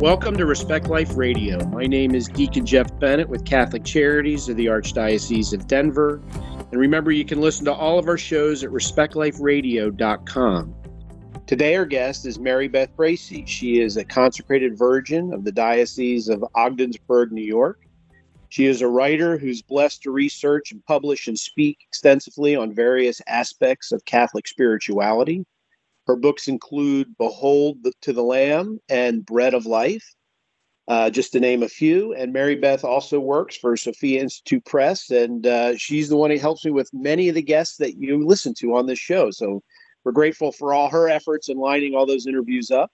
Welcome to Respect Life Radio. My name is Deacon Jeff Bennett with Catholic Charities of the Archdiocese of Denver. And remember, you can listen to all of our shows at respectliferadio.com. Today, our guest is Mary Beth Bracy. She is a consecrated virgin of the Diocese of Ogdensburg, New York. She is a writer who's blessed to research and publish and speak extensively on various aspects of Catholic spirituality. Her books include Behold to the Lamb and Bread of Life, uh, just to name a few. And Mary Beth also works for Sophia Institute Press, and uh, she's the one who helps me with many of the guests that you listen to on this show. So we're grateful for all her efforts in lining all those interviews up.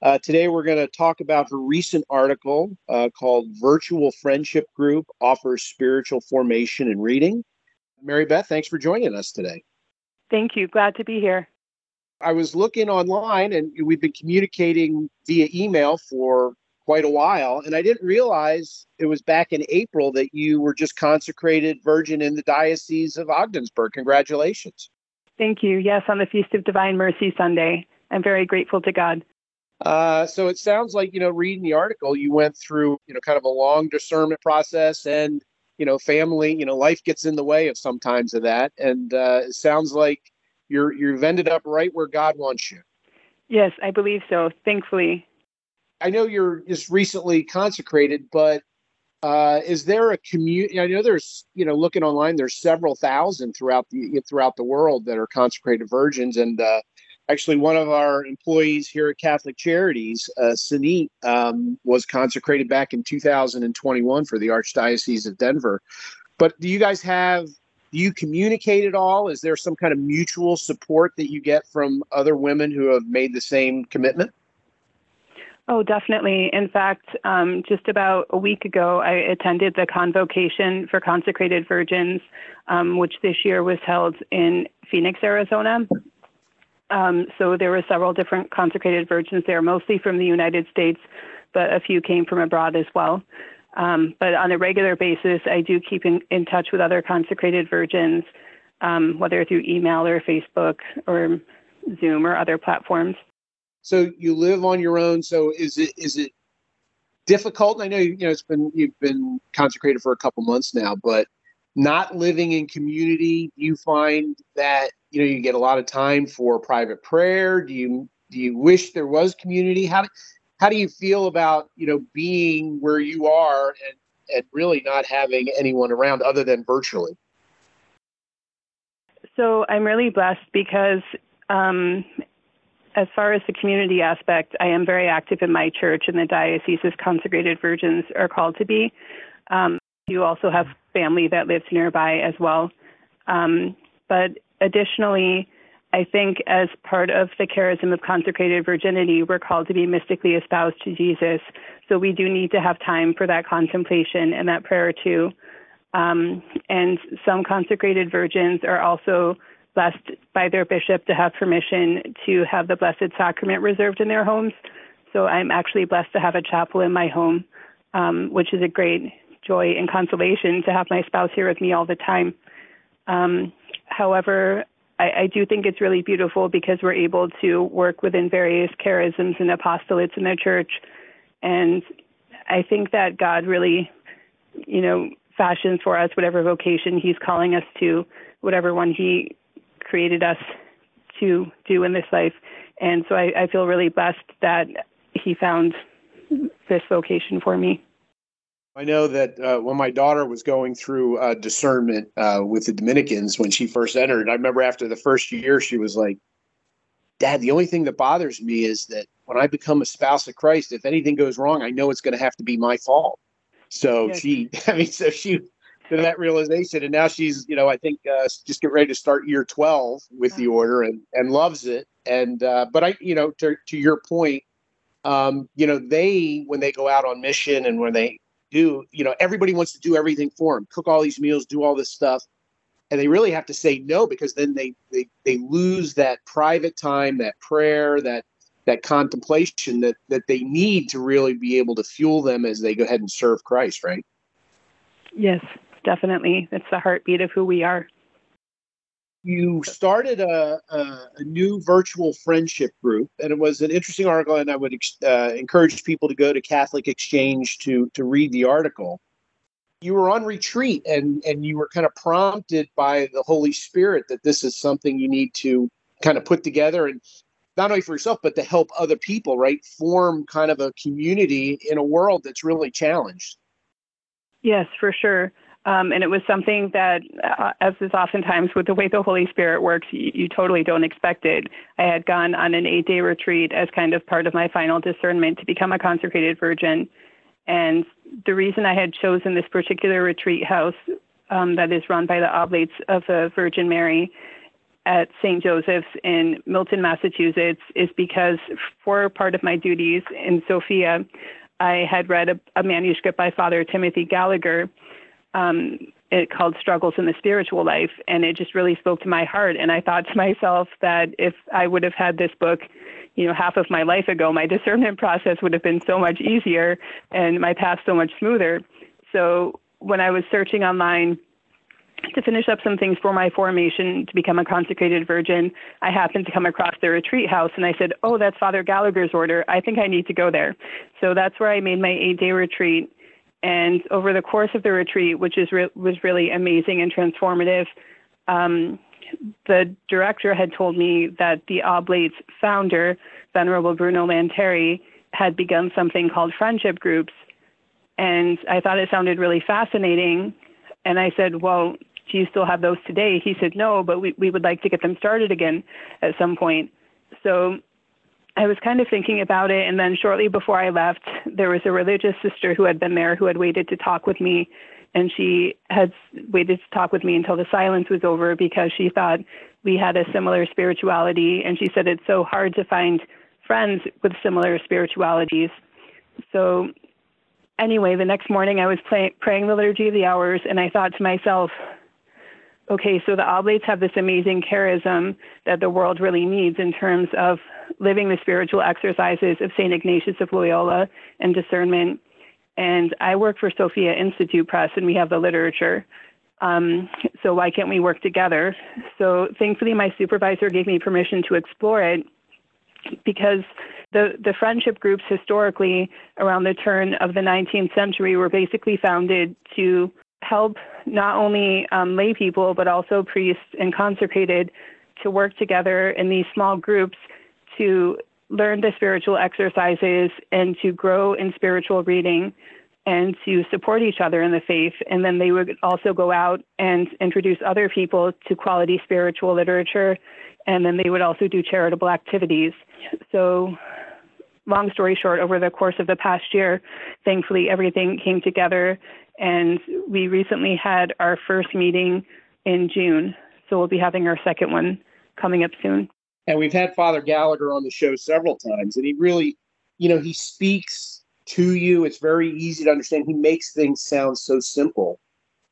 Uh, today, we're going to talk about her recent article uh, called Virtual Friendship Group Offers Spiritual Formation and Reading. Mary Beth, thanks for joining us today. Thank you. Glad to be here. I was looking online and we've been communicating via email for quite a while. And I didn't realize it was back in April that you were just consecrated virgin in the Diocese of Ogdensburg. Congratulations. Thank you. Yes, on the Feast of Divine Mercy Sunday. I'm very grateful to God. Uh, so it sounds like, you know, reading the article, you went through, you know, kind of a long discernment process and, you know, family, you know, life gets in the way of sometimes of that. And uh, it sounds like you're, you've ended up right where God wants you. Yes, I believe so. Thankfully. I know you're just recently consecrated, but uh, is there a community? I know there's, you know, looking online, there's several thousand throughout the throughout the world that are consecrated virgins, and uh, actually one of our employees here at Catholic Charities, uh, Sanit, um, was consecrated back in 2021 for the Archdiocese of Denver. But do you guys have? Do you communicate at all? Is there some kind of mutual support that you get from other women who have made the same commitment? Oh, definitely. In fact, um, just about a week ago, I attended the convocation for consecrated virgins, um, which this year was held in Phoenix, Arizona. Um, so there were several different consecrated virgins there, mostly from the United States, but a few came from abroad as well. Um, but on a regular basis, I do keep in, in touch with other consecrated virgins, um, whether through email or Facebook or Zoom or other platforms. So you live on your own. So is it is it difficult? I know you know it's been you've been consecrated for a couple months now, but not living in community, do you find that you know you get a lot of time for private prayer do you do you wish there was community how how do you feel about you know being where you are and and really not having anyone around other than virtually? So i'm really blessed because um, as far as the community aspect i am very active in my church and the diocese as consecrated virgins are called to be. Um, you also have family that lives nearby as well. Um, but Additionally, I think as part of the charism of consecrated virginity, we're called to be mystically espoused to Jesus. So we do need to have time for that contemplation and that prayer too. Um, and some consecrated virgins are also blessed by their bishop to have permission to have the Blessed Sacrament reserved in their homes. So I'm actually blessed to have a chapel in my home, um, which is a great joy and consolation to have my spouse here with me all the time. Um, However, I, I do think it's really beautiful because we're able to work within various charisms and apostolates in the church. And I think that God really, you know, fashions for us whatever vocation He's calling us to, whatever one He created us to do in this life. And so I, I feel really blessed that He found this vocation for me. I know that uh, when my daughter was going through uh, discernment uh, with the Dominicans when she first entered, I remember after the first year, she was like, Dad, the only thing that bothers me is that when I become a spouse of Christ, if anything goes wrong, I know it's going to have to be my fault. So yes. she, I mean, so she, to that realization, and now she's, you know, I think uh, just get ready to start year 12 with the order and, and loves it. And, uh, but I, you know, to, to your point, um, you know, they, when they go out on mission and when they, do, you know, everybody wants to do everything for them, cook all these meals, do all this stuff. And they really have to say no because then they, they, they lose that private time, that prayer, that that contemplation that that they need to really be able to fuel them as they go ahead and serve Christ, right? Yes, definitely. It's the heartbeat of who we are. You started a, a, a, new virtual friendship group, and it was an interesting article. And I would uh, encourage people to go to Catholic Exchange to to read the article. You were on retreat, and and you were kind of prompted by the Holy Spirit that this is something you need to kind of put together, and not only for yourself but to help other people. Right, form kind of a community in a world that's really challenged. Yes, for sure. Um, and it was something that, uh, as is oftentimes with the way the Holy Spirit works, you, you, totally don't expect it. I had gone on an eight day retreat as kind of part of my final discernment to become a consecrated virgin. And the reason I had chosen this particular retreat house um, that is run by the Oblates of the Virgin Mary at St. Joseph's in Milton, Massachusetts, is because for part of my duties in Sophia, I had read a, a manuscript by Father Timothy Gallagher um, it called Struggles in the Spiritual Life, and it just really spoke to my heart. And I thought to myself that if I would have had this book, you know, half of my life ago, my discernment process would have been so much easier and my path so much smoother. So when I was searching online to finish up some things for my formation to become a consecrated virgin, I happened to come across the retreat house and I said, Oh, that's Father Gallagher's order. I think I need to go there. So that's where I made my eight day retreat and over the course of the retreat, which is re- was really amazing and transformative, um, the director had told me that the Oblates founder, Venerable Bruno Lanteri, had begun something called friendship groups. And I thought it sounded really fascinating. And I said, Well, do you still have those today? He said, No, but we, we would like to get them started again at some point. So I was kind of thinking about it, and then shortly before I left, there was a religious sister who had been there who had waited to talk with me, and she had waited to talk with me until the silence was over because she thought we had a similar spirituality, and she said it's so hard to find friends with similar spiritualities. So, anyway, the next morning I was play, praying the Liturgy of the Hours, and I thought to myself, okay, so the Oblates have this amazing charism that the world really needs in terms of living the spiritual exercises of St. Ignatius of Loyola and discernment. And I work for Sophia Institute Press, and we have the literature. Um, so why can't we work together? So thankfully, my supervisor gave me permission to explore it because the, the friendship groups historically around the turn of the 19th century were basically founded to help not only um, lay people but also priests and consecrated to work together in these small groups to learn the spiritual exercises and to grow in spiritual reading and to support each other in the faith. And then they would also go out and introduce other people to quality spiritual literature. And then they would also do charitable activities. So, long story short, over the course of the past year, thankfully everything came together. And we recently had our first meeting in June. So, we'll be having our second one coming up soon. And we've had Father Gallagher on the show several times, and he really, you know, he speaks to you. It's very easy to understand. He makes things sound so simple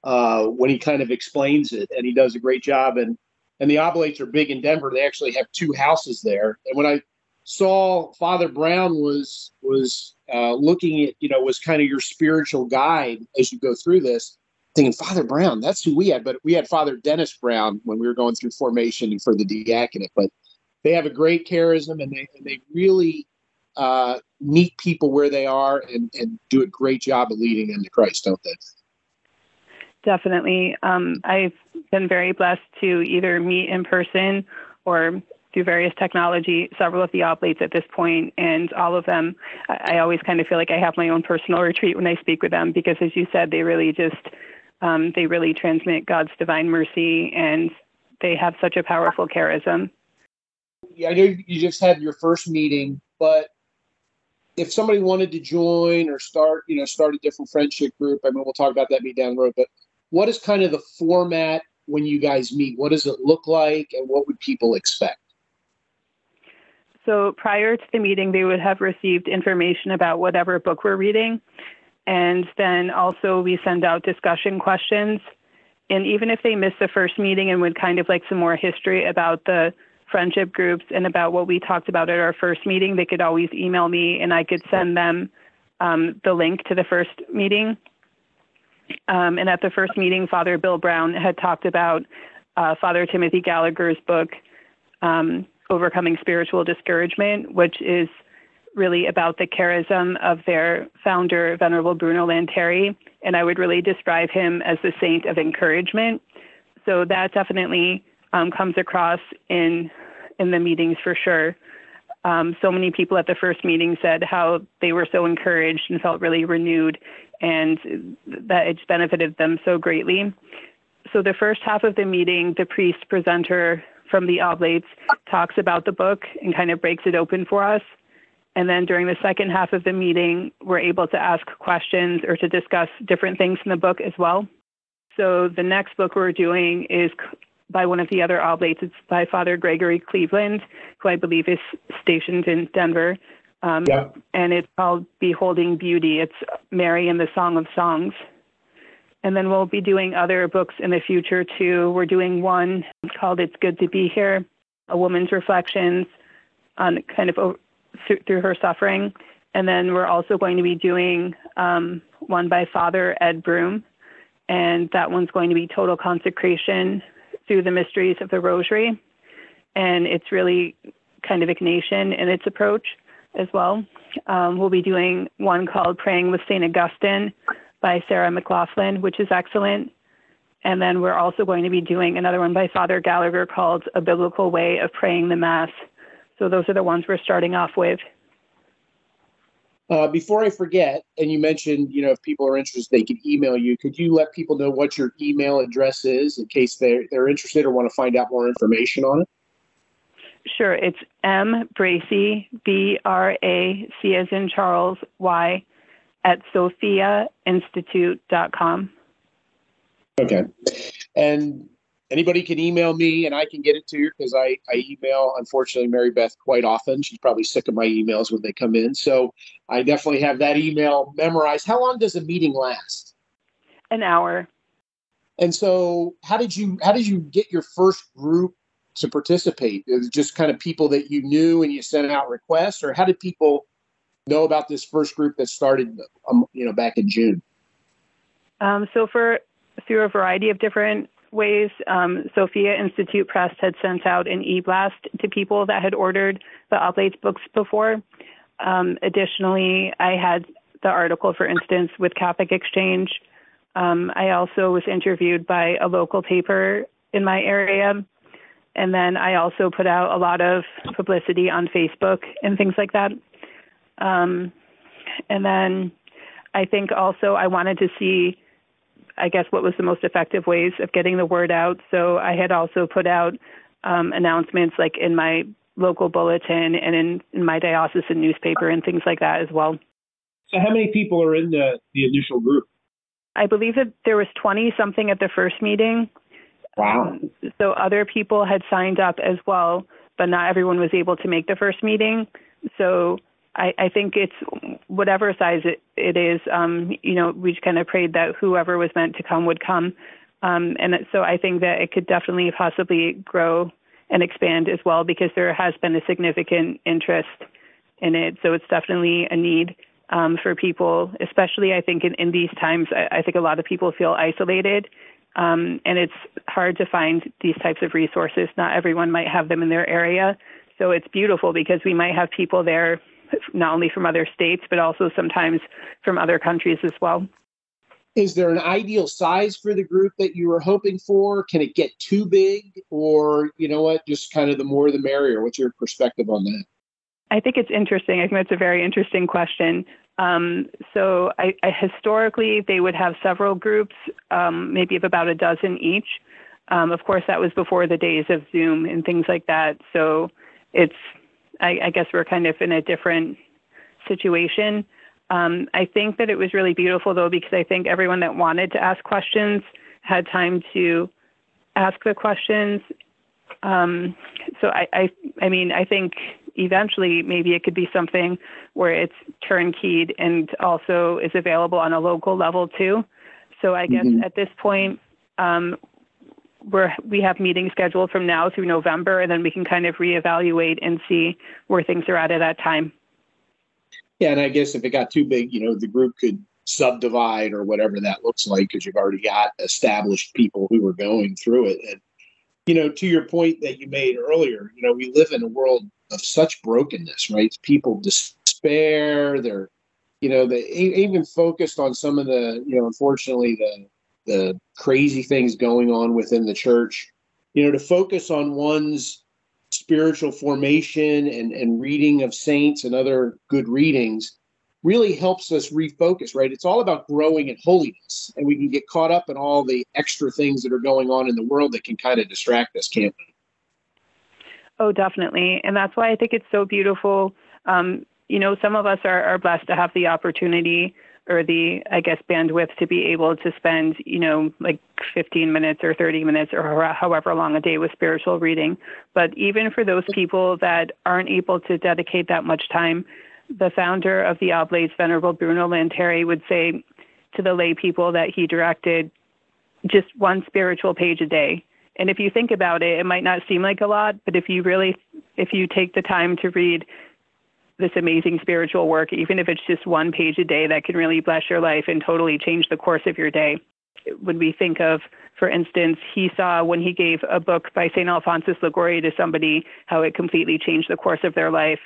uh, when he kind of explains it, and he does a great job. And and the Oblates are big in Denver. They actually have two houses there. And when I saw Father Brown was was uh, looking at, you know, was kind of your spiritual guide as you go through this, thinking Father Brown, that's who we had. But we had Father Dennis Brown when we were going through formation for the diaconate. But they have a great charism and they, and they really uh, meet people where they are and, and do a great job of leading them to Christ, don't they? Definitely. Um, I've been very blessed to either meet in person or through various technology, several of the oblates at this point, and all of them, I, I always kind of feel like I have my own personal retreat when I speak with them because, as you said, they really just um, they really transmit God's divine mercy, and they have such a powerful charism. I know you just had your first meeting, but if somebody wanted to join or start, you know, start a different friendship group, I mean, we'll talk about that me down the road. But what is kind of the format when you guys meet? What does it look like, and what would people expect? So prior to the meeting, they would have received information about whatever book we're reading, and then also we send out discussion questions. And even if they miss the first meeting and would kind of like some more history about the friendship groups and about what we talked about at our first meeting, they could always email me and I could send them um, the link to the first meeting. Um, and at the first meeting, Father Bill Brown had talked about uh, Father Timothy Gallagher's book, um, Overcoming Spiritual Discouragement, which is really about the charism of their founder, Venerable Bruno Lanteri. And I would really describe him as the saint of encouragement. So that definitely um, comes across in in the meetings for sure. Um, so many people at the first meeting said how they were so encouraged and felt really renewed, and that it's benefited them so greatly. So the first half of the meeting, the priest presenter from the Oblates talks about the book and kind of breaks it open for us. And then during the second half of the meeting, we're able to ask questions or to discuss different things in the book as well. So the next book we're doing is by one of the other oblates. It's by Father Gregory Cleveland, who I believe is stationed in Denver. Um, yeah. And it's called Beholding Beauty. It's Mary and the Song of Songs. And then we'll be doing other books in the future too. We're doing one called It's Good to Be Here, a woman's reflections on kind of through her suffering. And then we're also going to be doing um, one by Father Ed Broom, and that one's going to be total consecration through the mysteries of the Rosary. And it's really kind of Ignatian in its approach as well. Um, we'll be doing one called Praying with St. Augustine by Sarah McLaughlin, which is excellent. And then we're also going to be doing another one by Father Gallagher called A Biblical Way of Praying the Mass. So those are the ones we're starting off with. Uh, before I forget, and you mentioned, you know, if people are interested, they can email you. Could you let people know what your email address is in case they're, they're interested or want to find out more information on it? Sure. It's M Bracy, B R A C as in Charles, Y, at sophiainstitute.com. Okay. And anybody can email me and I can get it to you because I, I email, unfortunately, Mary Beth quite often. She's probably sick of my emails when they come in. So I definitely have that email memorized. How long does a meeting last? An hour. And so how did you how did you get your first group to participate? It was just kind of people that you knew and you sent out requests, or how did people know about this first group that started um, you know back in June? Um, so for through a variety of different ways. Um, Sophia Institute Press had sent out an e-blast to people that had ordered the Oblates books before. Um, additionally, I had the article, for instance, with Catholic Exchange. Um, I also was interviewed by a local paper in my area. And then I also put out a lot of publicity on Facebook and things like that. Um, and then I think also I wanted to see I guess, what was the most effective ways of getting the word out. So I had also put out um, announcements like in my local bulletin and in, in my diocesan newspaper and things like that as well. So how many people are in the, the initial group? I believe that there was 20 something at the first meeting. Wow. Um, so other people had signed up as well, but not everyone was able to make the first meeting. So I, I think it's whatever size it, it is. Um, you know, we just kind of prayed that whoever was meant to come would come, um, and so I think that it could definitely possibly grow and expand as well because there has been a significant interest in it. So it's definitely a need um, for people, especially I think in, in these times. I, I think a lot of people feel isolated. Um, and it's hard to find these types of resources. Not everyone might have them in their area. So it's beautiful because we might have people there not only from other states, but also sometimes from other countries as well. Is there an ideal size for the group that you were hoping for? Can it get too big? Or, you know what, just kind of the more the merrier? What's your perspective on that? I think it's interesting. I think that's a very interesting question. Um, so, I, I, historically, they would have several groups, um, maybe of about a dozen each. Um, of course, that was before the days of Zoom and things like that. So, it's I, I guess we're kind of in a different situation. Um, I think that it was really beautiful though because I think everyone that wanted to ask questions had time to ask the questions. Um, so I, I, I mean, I think eventually maybe it could be something where it's turnkeyed and also is available on a local level too. So I guess mm-hmm. at this point, um, we're we have meetings scheduled from now through November, and then we can kind of reevaluate and see where things are at at that time. Yeah, and I guess if it got too big, you know, the group could subdivide or whatever that looks like because you've already got established people who are going through it. And you know, to your point that you made earlier, you know, we live in a world of such brokenness, right? People despair. They're, you know, they even focused on some of the, you know, unfortunately the the crazy things going on within the church. You know, to focus on one's spiritual formation and and reading of saints and other good readings really helps us refocus, right? It's all about growing in holiness, and we can get caught up in all the extra things that are going on in the world that can kind of distract us, can't we? Oh, definitely. And that's why I think it's so beautiful. Um, you know, some of us are, are blessed to have the opportunity or the, I guess, bandwidth to be able to spend, you know, like 15 minutes or 30 minutes or however long a day with spiritual reading. But even for those people that aren't able to dedicate that much time, the founder of the Oblates, Venerable Bruno Lanteri, would say to the lay people that he directed just one spiritual page a day. And if you think about it, it might not seem like a lot, but if you really, if you take the time to read this amazing spiritual work, even if it's just one page a day, that can really bless your life and totally change the course of your day. When we think of, for instance, he saw when he gave a book by St. Alphonsus Liguori to somebody, how it completely changed the course of their life.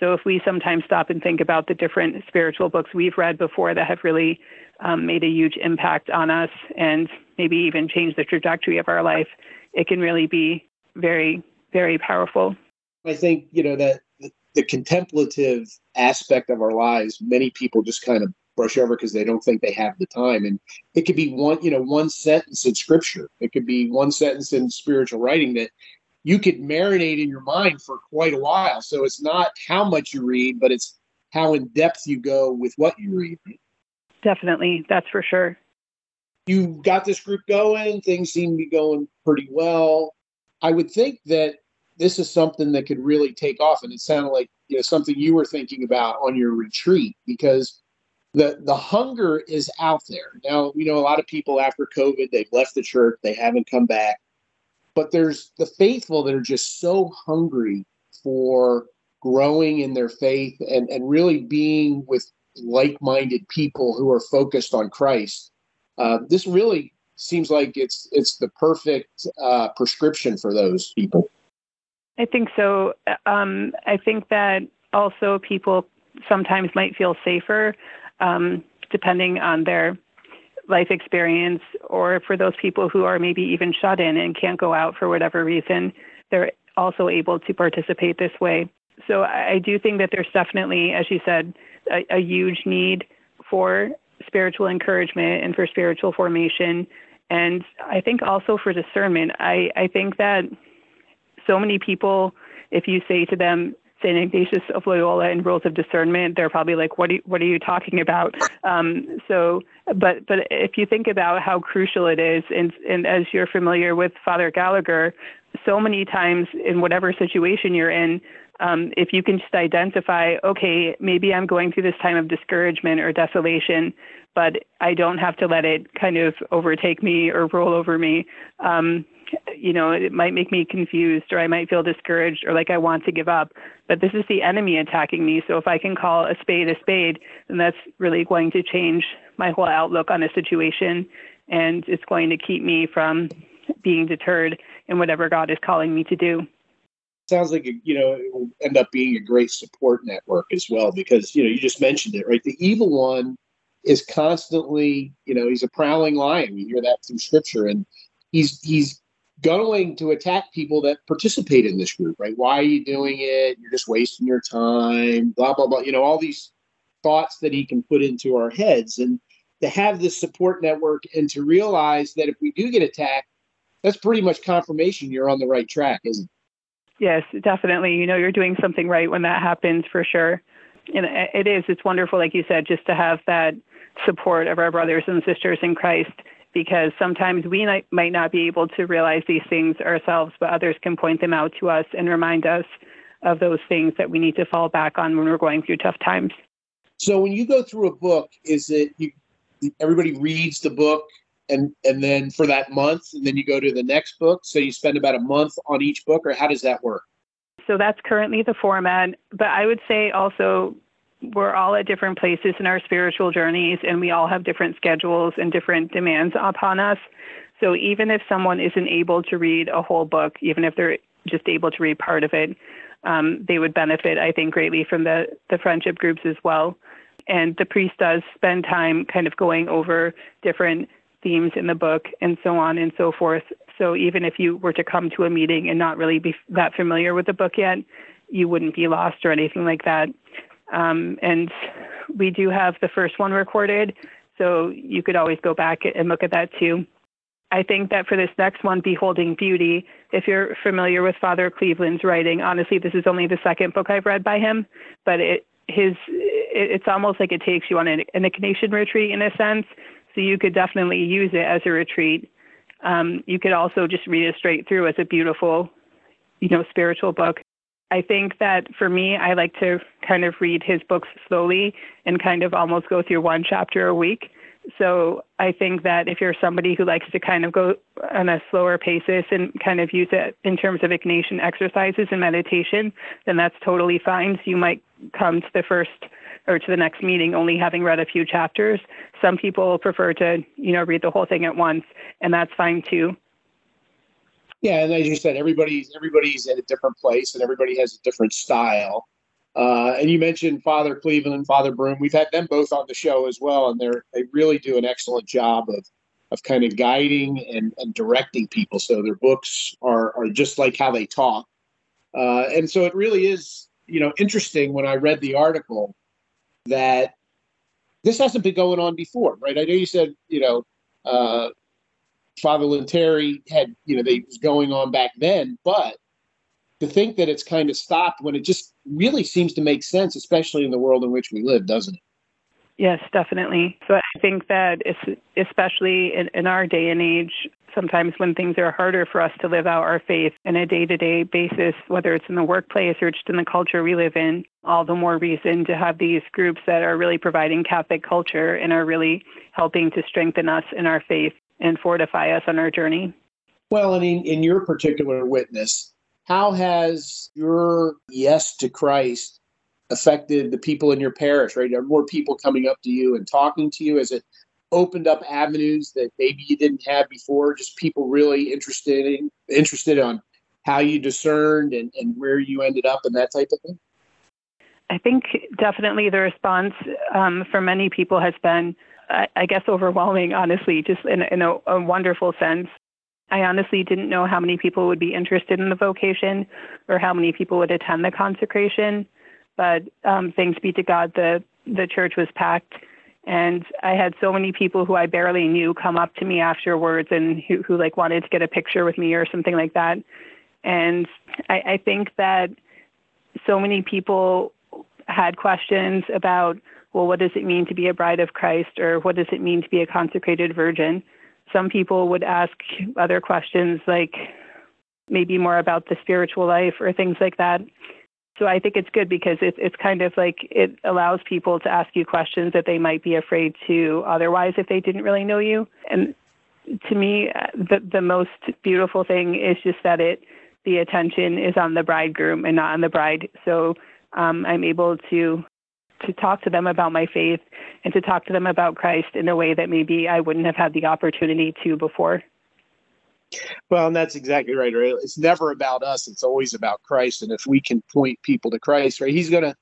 So if we sometimes stop and think about the different spiritual books we've read before that have really um, made a huge impact on us and maybe even changed the trajectory of our life, it can really be very, very powerful. I think, you know, that the contemplative aspect of our lives, many people just kind of brush over because they don't think they have the time. And it could be one, you know, one sentence in scripture. It could be one sentence in spiritual writing that you could marinate in your mind for quite a while. So it's not how much you read, but it's how in depth you go with what you read. Definitely, that's for sure. You got this group going, things seem to be going pretty well. I would think that this is something that could really take off. And it sounded like you know something you were thinking about on your retreat because the the hunger is out there. Now, you know, a lot of people after COVID, they've left the church, they haven't come back. But there's the faithful that are just so hungry for growing in their faith and, and really being with like-minded people who are focused on Christ. Uh, this really seems like it's it's the perfect uh, prescription for those people. I think so. Um, I think that also people sometimes might feel safer um, depending on their life experience, or for those people who are maybe even shut in and can't go out for whatever reason, they're also able to participate this way. So I do think that there's definitely, as you said, a, a huge need for spiritual encouragement and for spiritual formation. And I think also for discernment. I, I think that so many people, if you say to them, St. Ignatius of Loyola and rules of discernment, they're probably like, "What are you, what are you talking about?" Um, so, but but if you think about how crucial it is, and and as you're familiar with Father Gallagher, so many times in whatever situation you're in, um, if you can just identify, okay, maybe I'm going through this time of discouragement or desolation, but I don't have to let it kind of overtake me or roll over me. Um, you know, it might make me confused or I might feel discouraged or like I want to give up. But this is the enemy attacking me. So if I can call a spade a spade, then that's really going to change my whole outlook on a situation and it's going to keep me from being deterred in whatever God is calling me to do. Sounds like you know it will end up being a great support network as well because you know you just mentioned it right. The evil one is constantly you know he's a prowling lion. We hear that through scripture, and he's he's going to attack people that participate in this group, right? Why are you doing it? You're just wasting your time, blah, blah, blah. You know, all these thoughts that he can put into our heads. And to have this support network and to realize that if we do get attacked, that's pretty much confirmation you're on the right track, isn't it? Yes, definitely. You know, you're doing something right when that happens for sure. And it is, it's wonderful, like you said, just to have that support of our brothers and sisters in Christ because sometimes we might not be able to realize these things ourselves, but others can point them out to us and remind us of those things that we need to fall back on when we're going through tough times. So when you go through a book, is it you, everybody reads the book and and then for that month and then you go to the next book so you spend about a month on each book or how does that work? So that's currently the format, but I would say also we're all at different places in our spiritual journeys and we all have different schedules and different demands upon us. So even if someone isn't able to read a whole book, even if they're just able to read part of it, um, they would benefit, I think, greatly from the, the friendship groups as well. And the priest does spend time kind of going over different themes in the book and so on and so forth. So even if you were to come to a meeting and not really be that familiar with the book yet, you wouldn't be lost or anything like that. Um, and we do have the first one recorded, so you could always go back and look at that too. I think that for this next one, Beholding Beauty, if you're familiar with Father Cleveland's writing, honestly, this is only the second book I've read by him, but it his it's almost like it takes you on an, Ignatian retreat in a sense. So you could definitely use it as a retreat. Um, you could also just read it straight through as a beautiful, you know, spiritual book. I think that for me, I like to kind of read his books slowly and kind of almost go through one chapter a week. So I think that if you're somebody who likes to kind of go on a slower paces and kind of use it in terms of Ignatian exercises and meditation, then that's totally fine. So you might come to the first or to the next meeting only having read a few chapters. Some people prefer to, you know, read the whole thing at once, and that's fine too. Yeah, and as you said, everybody's everybody's at a different place, and everybody has a different style. Uh, and you mentioned Father Cleveland, Father Broom. We've had them both on the show as well, and they're they really do an excellent job of of kind of guiding and, and directing people. So their books are are just like how they talk. Uh, and so it really is, you know, interesting when I read the article that this hasn't been going on before, right? I know you said, you know, uh, Father Terry had, you know, they was going on back then, but to think that it's kind of stopped when it just really seems to make sense, especially in the world in which we live, doesn't it? Yes, definitely. So I think that it's especially in, in our day and age, sometimes when things are harder for us to live out our faith in a day to day basis, whether it's in the workplace or just in the culture we live in, all the more reason to have these groups that are really providing Catholic culture and are really helping to strengthen us in our faith and fortify us on our journey. Well, and in, in your particular witness, how has your yes to Christ affected the people in your parish, right? Are more people coming up to you and talking to you? Has it opened up avenues that maybe you didn't have before? Just people really interested in, interested on how you discerned and, and where you ended up and that type of thing? I think definitely the response um, for many people has been, I, guess, overwhelming, honestly, just in, in a, a wonderful sense. I honestly didn't know how many people would be interested in the vocation or how many people would attend the consecration. But um, thanks be to God, the the church was packed, and I had so many people who I barely knew come up to me afterwards and who, who like wanted to get a picture with me or something like that. And I, I think that so many people had questions about, well, what does it mean to be a bride of Christ, or what does it mean to be a consecrated virgin? Some people would ask other questions like maybe more about the spiritual life or things like that. So I think it's good because it's it's kind of like it allows people to ask you questions that they might be afraid to otherwise if they didn't really know you. And to me, the the most beautiful thing is just that it the attention is on the bridegroom and not on the bride. So um, I'm able to to talk to them about my faith and to talk to them about Christ in a way that maybe I wouldn't have had the opportunity to before. Well, and that's exactly right. right? It's never about us. It's always about Christ. And if we can point people to Christ, right, He's going to,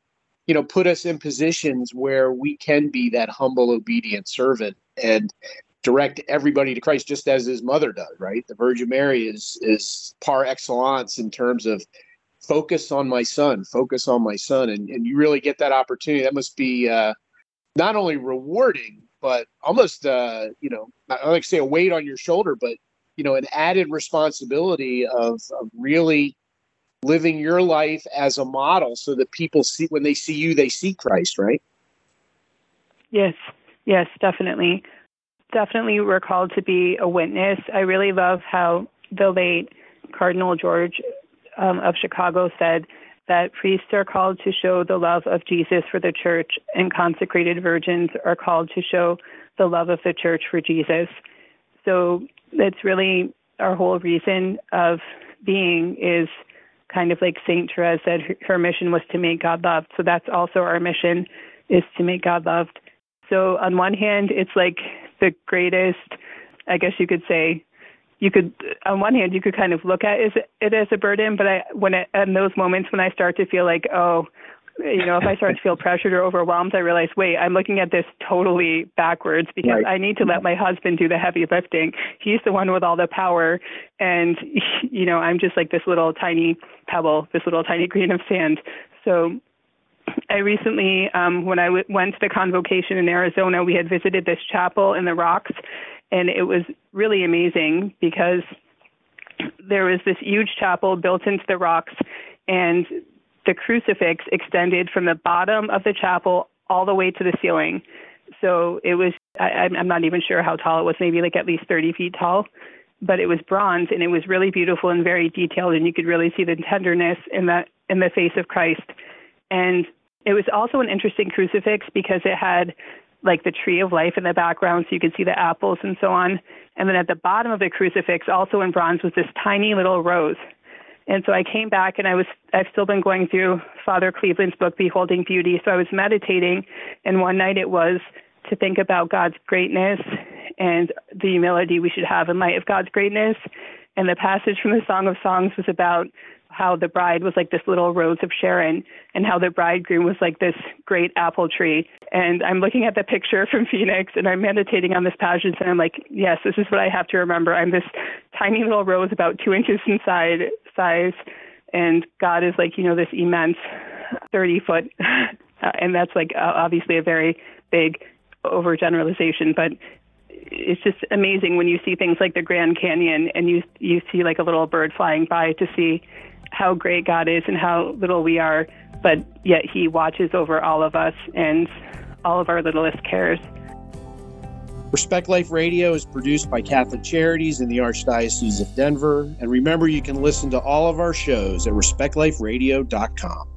you know, put us in positions where we can be that humble, obedient servant and direct everybody to Christ, just as His mother does. Right, the Virgin Mary is is par excellence in terms of focus on my son, focus on my son. And, and you really get that opportunity. That must be uh, not only rewarding, but almost, uh, you know, I like to say a weight on your shoulder, but, you know, an added responsibility of, of really living your life as a model so that people see, when they see you, they see Christ, right? Yes, yes, definitely. Definitely, we're called to be a witness. I really love how the late Cardinal George um, of Chicago said that priests are called to show the love of Jesus for the church, and consecrated virgins are called to show the love of the church for Jesus. So that's really our whole reason of being is kind of like Saint Therese said her mission was to make God loved. So that's also our mission is to make God loved. So on one hand, it's like the greatest, I guess you could say, you could on one hand you could kind of look at it as a burden but i when it, in those moments when i start to feel like oh you know if i start to feel pressured or overwhelmed i realize wait i'm looking at this totally backwards because right. i need to let my husband do the heavy lifting he's the one with all the power and you know i'm just like this little tiny pebble this little tiny grain of sand so I recently, um, when I w- went to the convocation in Arizona, we had visited this chapel in the rocks, and it was really amazing because there was this huge chapel built into the rocks, and the crucifix extended from the bottom of the chapel all the way to the ceiling. So it was, I, I'm not even sure how tall it was, maybe like at least 30 feet tall, but it was bronze and it was really beautiful and very detailed, and you could really see the tenderness in the in the face of Christ. And it was also an interesting crucifix because it had like the tree of life in the background so you could see the apples and so on. And then at the bottom of the crucifix, also in bronze, was this tiny little rose. And so I came back and I was I've still been going through Father Cleveland's book Beholding Beauty. So I was meditating and one night it was to think about God's greatness and the humility we should have in light of God's greatness. And the passage from the Song of Songs was about how the bride was like this little rose of Sharon and how the bridegroom was like this great apple tree. And I'm looking at the picture from Phoenix and I'm meditating on this passage and I'm like, yes, this is what I have to remember. I'm this tiny little rose about two inches in side, size, and God is like, you know, this immense 30 foot. And that's like uh, obviously a very big overgeneralization, but it's just amazing when you see things like the Grand Canyon and you you see like a little bird flying by to see how great God is and how little we are, but yet He watches over all of us and all of our littlest cares. Respect Life Radio is produced by Catholic Charities in the Archdiocese of Denver. And remember, you can listen to all of our shows at respectliferadio.com.